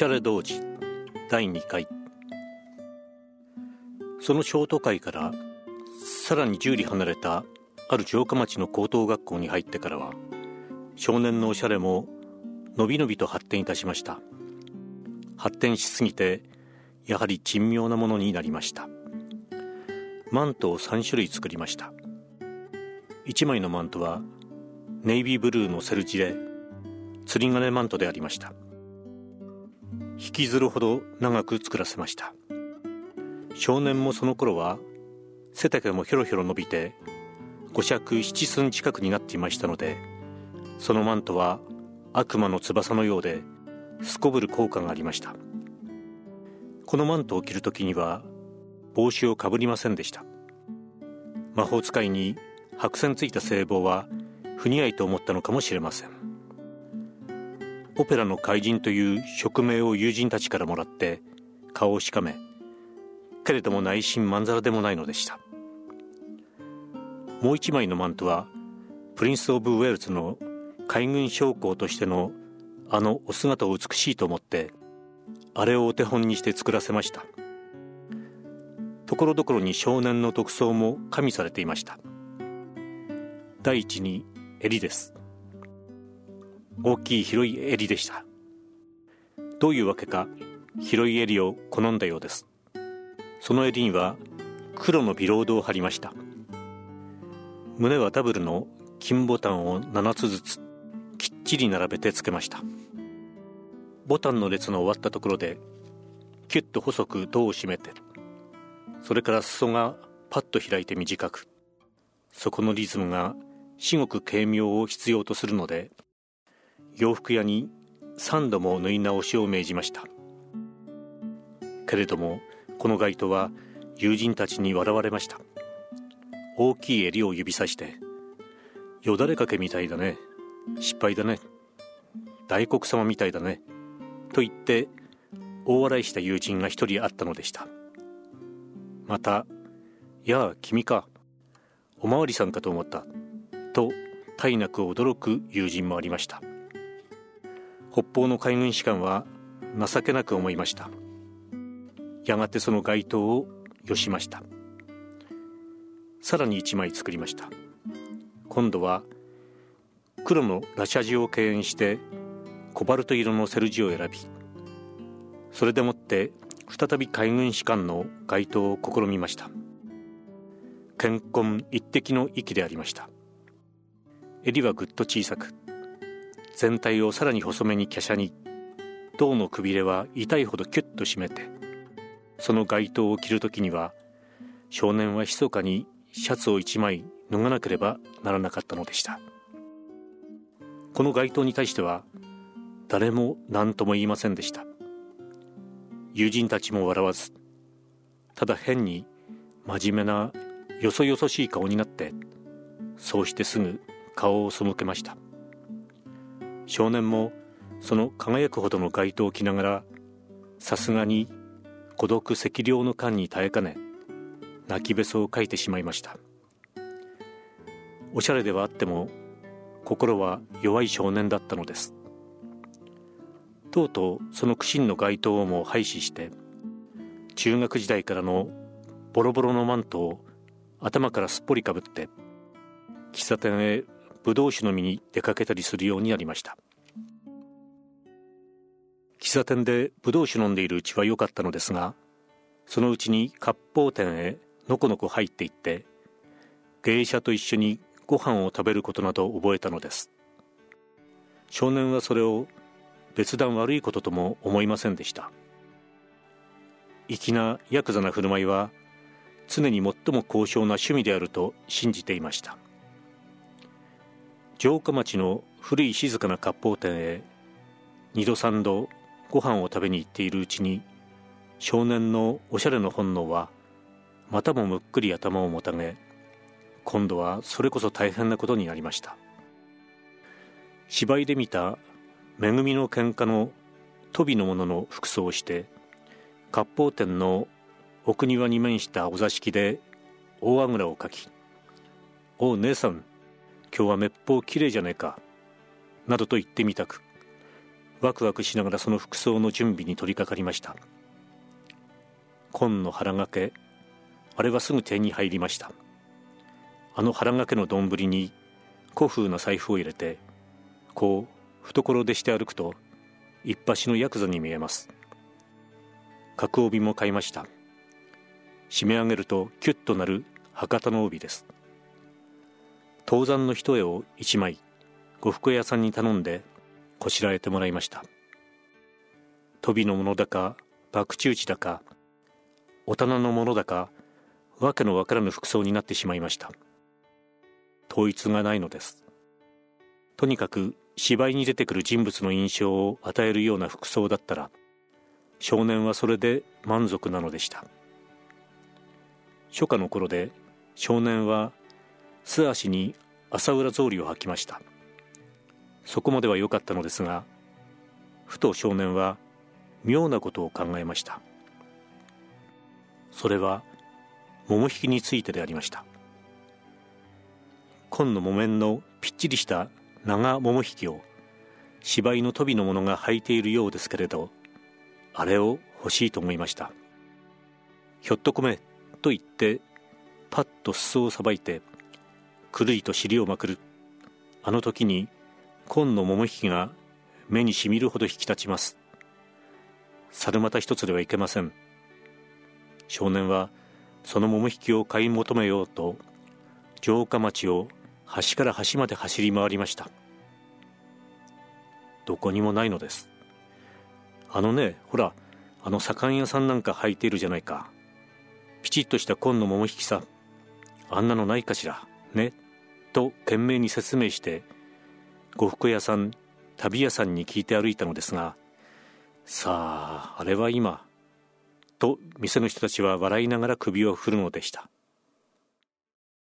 しゃれ童子第2回。そのショート会からさらに10里離れたある城下町の高等学校に入ってからは少年のおしゃれものびのびと発展いたしました。発展しすぎてやはり珍妙なものになりました。マントを3種類作りました。1枚のマントはネイビーブルーのセル地で釣り金マントでありました。引きずるほど長く作らせました。少年もその頃は背丈もひょろひょろ伸びて五尺七寸近くになっていましたのでそのマントは悪魔の翼のようですこぶる効果がありました。このマントを着る時には帽子をかぶりませんでした。魔法使いに白線ついた制帽は不似合いと思ったのかもしれません。オペラの怪人という綽名を友人たちからもらって顔をしかめけれども内心まんざらでもないのでした。もう一枚のマントはプリンス・オブ・ウェールズの海軍将校としてのあのお姿を美しいと思ってあれをお手本にして作らせました。ところどころに少年の特装も加味されていました。第一に襟です。大きい広い襟でした。どういうわけか広い襟を好んだようです。その襟には黒のビロードを貼りました。胸はダブルの金ボタンを7つずつきっちり並べてつけました。ボタンの列の終わったところでキュッと細く胴を締めてそれから裾がパッと開いて短くそこのリズムが至極軽妙を必要とするので洋服屋に3度も縫い直しを命じました。けれどもこの街灯は友人たちに笑われました。大きい襟を指さして「よだれかけみたいだね。失敗だね。大黒様みたいだね」と言って大笑いした友人が一人あったのでした。また「やあ君かおまわりさんかと思った」と大なく驚く友人もありました。北方の海軍士官は情けなく思いました。やがてその街灯をよしました。さらに1枚作りました。今度は黒のラシャジを敬遠してコバルト色のセルジを選びそれでもって再び海軍士官の街灯を試みました。健康一滴の息でありました。襟はぐっと小さく全体をさらに細めに華奢に胴のくびれは痛いほどキュッと締めてその街灯を着る時には少年は密かにシャツを一枚脱がなければならなかったのでした。この街灯に対しては誰も何とも言いませんでした。友人たちも笑わずただ変に真面目なよそよそしい顔になってそうしてすぐ顔を背けました。少年もその輝くほどの街灯を着ながらさすがに孤独赤涼の間に耐えかね泣きべそをかいてしまいました。おしゃれではあっても心は弱い少年だったのです。とうとうその苦心の街灯をも廃止して中学時代からのボロボロのマントを頭からすっぽりかぶって喫茶店へブドウ酒飲みに出かけたりするようになりました。喫茶店でブドウ酒飲んでいるうちは良かったのですがそのうちに割烹店へのこのこ入っていって芸者と一緒にご飯を食べることなど覚えたのです。少年はそれを別段悪いこととも思いませんでした。粋なヤクザな振る舞いは常に最も高尚な趣味であると信じていました。城下町の古い静かな割烹店へ二度三度ご飯を食べに行っているうちに少年のおしゃれの本能はまたもむっくり頭をもたげ今度はそれこそ大変なことになりました。芝居で見た恵みの喧嘩の飛びの者の服装をして割烹店の奥庭に面したお座敷で大あぐらをかき「おう姉さん今日はめっぽうきれいじゃねえか」などと言ってみたくワクワクしながらその服装の準備に取り掛かりました。紺の腹掛けあれはすぐ手に入りました。あの腹掛けの丼に古風な財布を入れてこう懐でして歩くと一橋のヤクザに見えます。角帯も買いました。締め上げるとキュッとなる博多の帯です。当山の一重を一枚呉服屋さんに頼んでこしらえてもらいました。飛びのものだか博打打ちだかお棚のものだかわけのわからぬ服装になってしまいました。統一がないのです。とにかく芝居に出てくる人物の印象を与えるような服装だったら少年はそれで満足なのでした。初夏の頃で少年は素足に朝浦草履を履きました。そこまでは良かったのですがふと少年は妙なことを考えました。それは桃引きについてでありました。紺の木綿のぴっちりした長桃引きを芝居の飛びの者が履いているようですけれどあれを欲しいと思いました。ひょっとこめと言ってパッと裾をさばいてくるりと尻をまくる。あの時に紺の桃引きが目にしみるほど引き立ちます。猿股一つではいけません。少年はその桃引きを買い求めようと城下町を端から端まで走り回りました。どこにもないのです。あのねほらあの左官屋さんなんか履いているじゃないか。ピチッとした紺の桃引きさあんなのないかしら。ね。と懸命に説明して呉服屋さん旅屋さんに聞いて歩いたのですがさああれは今と店の人たちは笑いながら首を振るのでした。